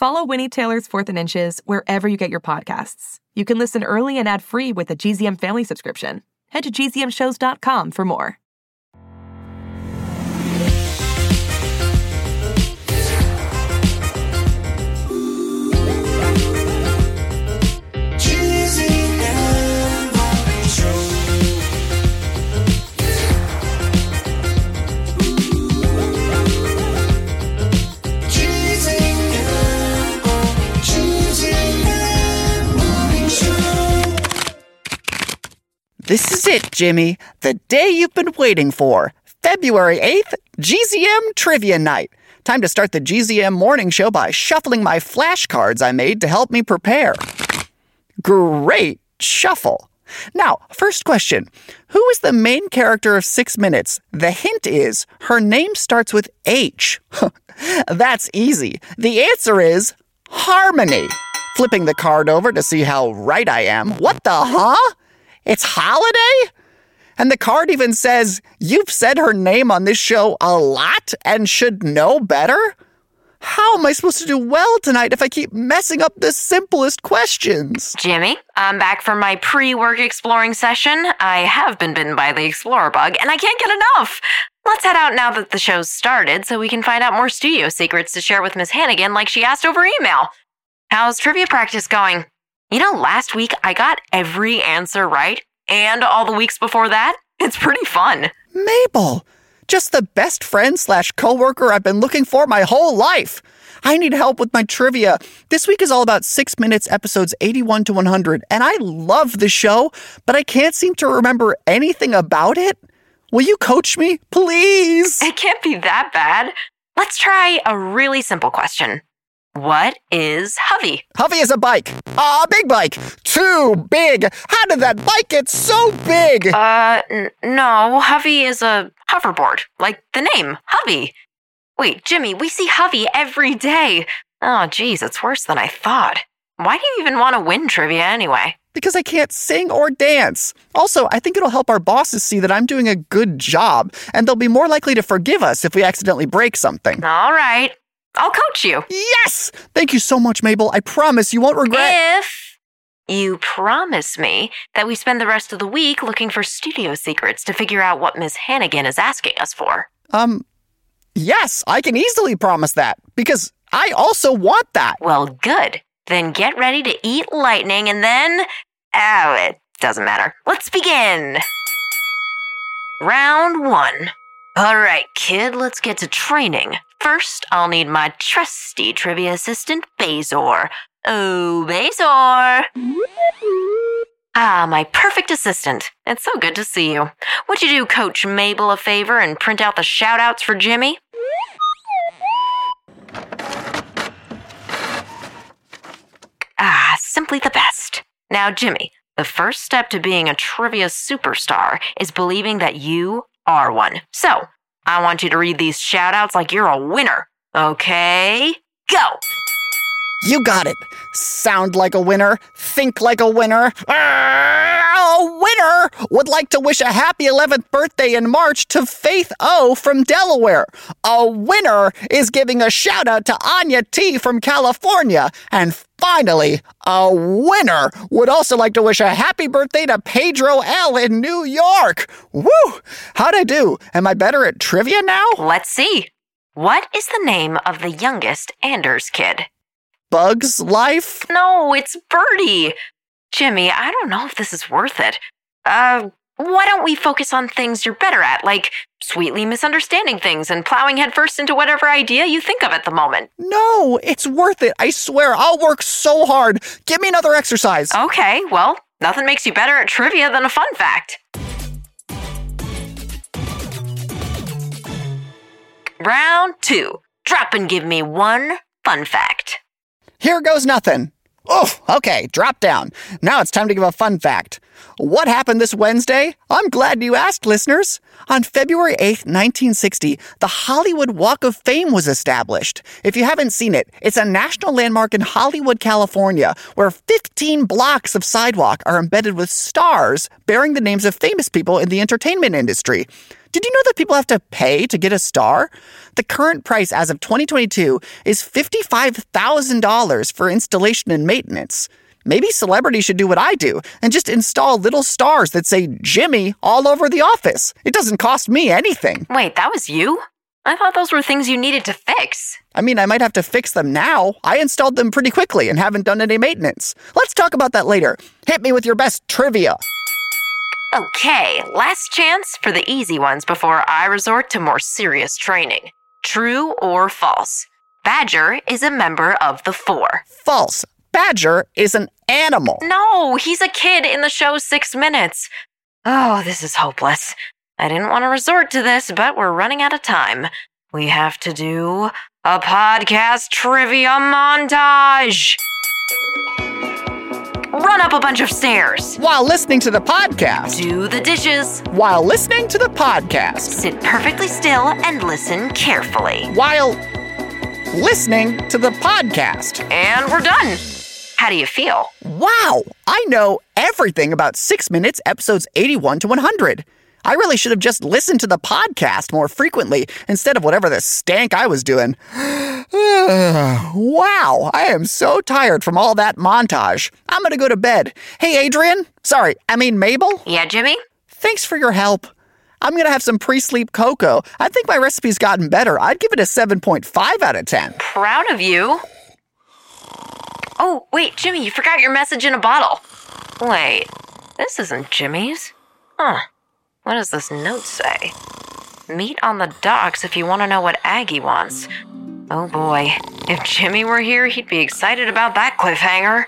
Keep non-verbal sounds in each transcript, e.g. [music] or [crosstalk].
Follow Winnie Taylor's Fourth and Inches wherever you get your podcasts. You can listen early and ad free with a GZM family subscription. Head to gzmshows.com for more. This is it, Jimmy. The day you've been waiting for. February 8th, GZM Trivia Night. Time to start the GZM morning show by shuffling my flashcards I made to help me prepare. Great shuffle. Now, first question Who is the main character of Six Minutes? The hint is her name starts with H. [laughs] That's easy. The answer is Harmony. Flipping the card over to see how right I am. What the huh? It's Holiday? And the card even says, You've said her name on this show a lot and should know better? How am I supposed to do well tonight if I keep messing up the simplest questions? Jimmy, I'm back from my pre work exploring session. I have been bitten by the explorer bug, and I can't get enough. Let's head out now that the show's started so we can find out more studio secrets to share with Miss Hannigan like she asked over email. How's trivia practice going? You know, last week I got every answer right, and all the weeks before that. [laughs] It's pretty fun. Mabel, just the best friend slash coworker I've been looking for my whole life. I need help with my trivia. This week is all about six minutes, episodes 81 to 100, and I love the show, but I can't seem to remember anything about it. Will you coach me, please? It can't be that bad. Let's try a really simple question. What is Hovey? Hovey is a bike. A big bike. Too big. How did that bike get so big? Uh, n- no. Hovey is a hoverboard, like the name, Hovey. Wait, Jimmy, we see Hovey every day. Oh, geez, it's worse than I thought. Why do you even want to win trivia anyway? Because I can't sing or dance. Also, I think it'll help our bosses see that I'm doing a good job, and they'll be more likely to forgive us if we accidentally break something. All right. I'll coach you. Yes! Thank you so much, Mabel. I promise you won't regret. If you promise me that we spend the rest of the week looking for studio secrets to figure out what Miss Hannigan is asking us for. Um, yes, I can easily promise that because I also want that. Well, good. Then get ready to eat lightning and then. Oh, it doesn't matter. Let's begin. Round one. All right, kid, let's get to training. First, I'll need my trusty trivia assistant, Bazor. Oh, Bazor! Ah, my perfect assistant. It's so good to see you. Would you do Coach Mabel a favor and print out the shoutouts for Jimmy? Ah, simply the best. Now, Jimmy, the first step to being a trivia superstar is believing that you are one. So, I want you to read these shoutouts like you're a winner. Okay? Go! You got it. Sound like a winner. Think like a winner. Ah! A winner would like to wish a happy 11th birthday in March to Faith O from Delaware. A winner is giving a shout out to Anya T from California. And finally, a winner would also like to wish a happy birthday to Pedro L in New York. Woo! How'd I do? Am I better at trivia now? Let's see. What is the name of the youngest Anders kid? Bug's life? No, it's Birdie. Jimmy, I don't know if this is worth it. Uh, why don't we focus on things you're better at, like sweetly misunderstanding things and plowing headfirst into whatever idea you think of at the moment? No, it's worth it. I swear, I'll work so hard. Give me another exercise. Okay, well, nothing makes you better at trivia than a fun fact. Round two. Drop and give me one fun fact. Here goes nothing. Oh, okay, drop down. Now it's time to give a fun fact. What happened this Wednesday? I'm glad you asked, listeners. On February 8th, 1960, the Hollywood Walk of Fame was established. If you haven't seen it, it's a national landmark in Hollywood, California, where 15 blocks of sidewalk are embedded with stars bearing the names of famous people in the entertainment industry. Did you know that people have to pay to get a star? The current price as of 2022 is $55,000 for installation and maintenance. Maybe celebrities should do what I do and just install little stars that say Jimmy all over the office. It doesn't cost me anything. Wait, that was you? I thought those were things you needed to fix. I mean, I might have to fix them now. I installed them pretty quickly and haven't done any maintenance. Let's talk about that later. Hit me with your best trivia. Okay, last chance for the easy ones before I resort to more serious training. True or false? Badger is a member of the Four. False. Badger is an animal. No, he's a kid in the show Six Minutes. Oh, this is hopeless. I didn't want to resort to this, but we're running out of time. We have to do a podcast trivia montage. Run up a bunch of stairs. While listening to the podcast. Do the dishes. While listening to the podcast. Sit perfectly still and listen carefully. While listening to the podcast. And we're done. How do you feel? Wow, I know everything about 6 Minutes, episodes 81 to 100. I really should have just listened to the podcast more frequently instead of whatever the stank I was doing. [sighs] wow, I am so tired from all that montage. I'm gonna go to bed. Hey, Adrian. Sorry, I mean, Mabel. Yeah, Jimmy? Thanks for your help. I'm gonna have some pre sleep cocoa. I think my recipe's gotten better. I'd give it a 7.5 out of 10. Proud of you. Oh, wait, Jimmy, you forgot your message in a bottle. Wait, this isn't Jimmy's. Huh. What does this note say? Meet on the docks if you want to know what Aggie wants. Oh boy, if Jimmy were here, he'd be excited about that cliffhanger.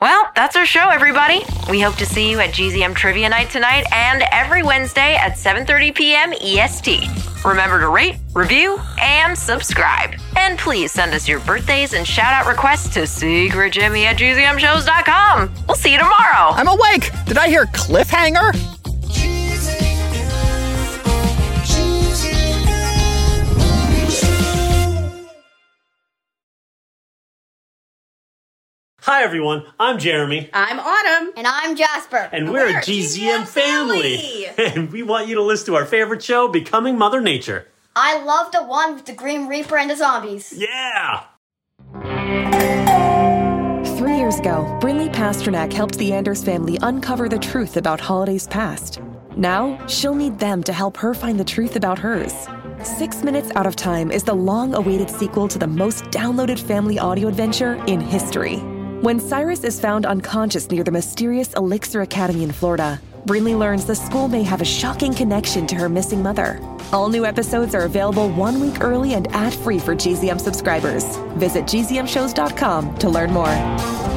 Well, that's our show, everybody. We hope to see you at GZM Trivia Night tonight and every Wednesday at 7:30 p.m. EST. Remember to rate, review, and subscribe. And please send us your birthdays and shout-out requests to secretjimmy at gzmshows.com. We'll see you tomorrow. I'm awake. Did I hear cliffhanger? Hi everyone, I'm Jeremy, I'm Autumn. And I'm Jasper. and we're, We're a GZM, GZM family. family. [laughs] And we want you to listen to our favorite show, Becoming Mother Nature. I love the one with the Green Reaper and the zombies. Yeah! Three years ago, Brinley Pasternak helped the Anders family uncover the truth about Holiday's past. Now, she'll need them to help her find the truth about hers. Six Minutes Out of Time is the long awaited sequel to the most downloaded family audio adventure in history. When Cyrus is found unconscious near the mysterious Elixir Academy in Florida, Brinley learns the school may have a shocking connection to her missing mother. All new episodes are available one week early and ad free for GZM subscribers. Visit gzmshows.com to learn more.